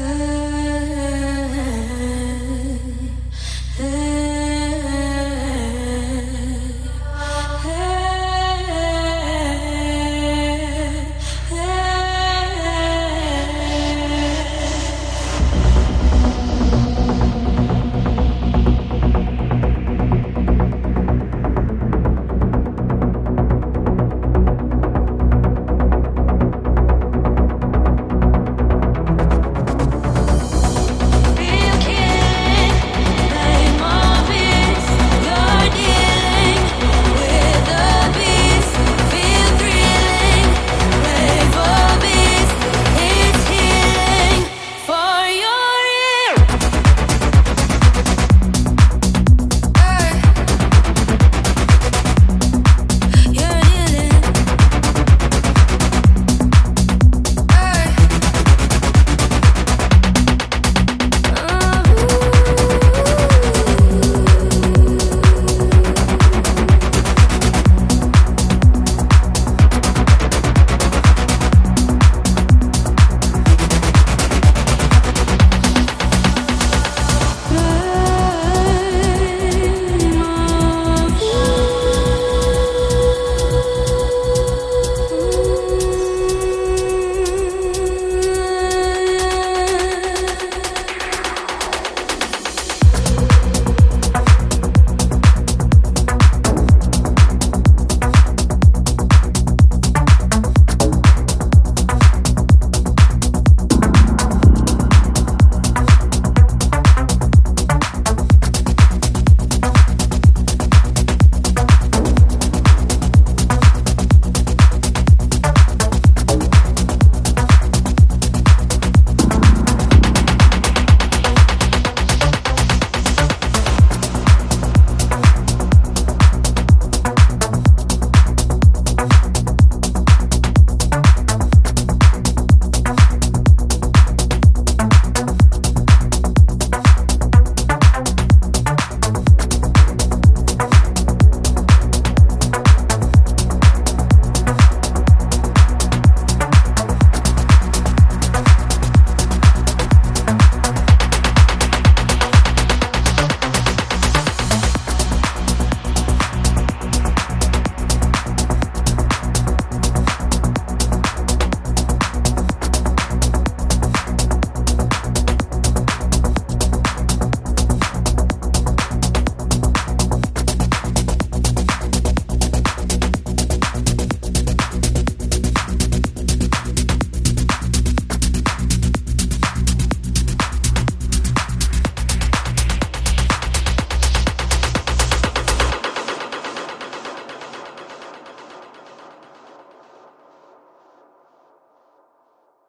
good.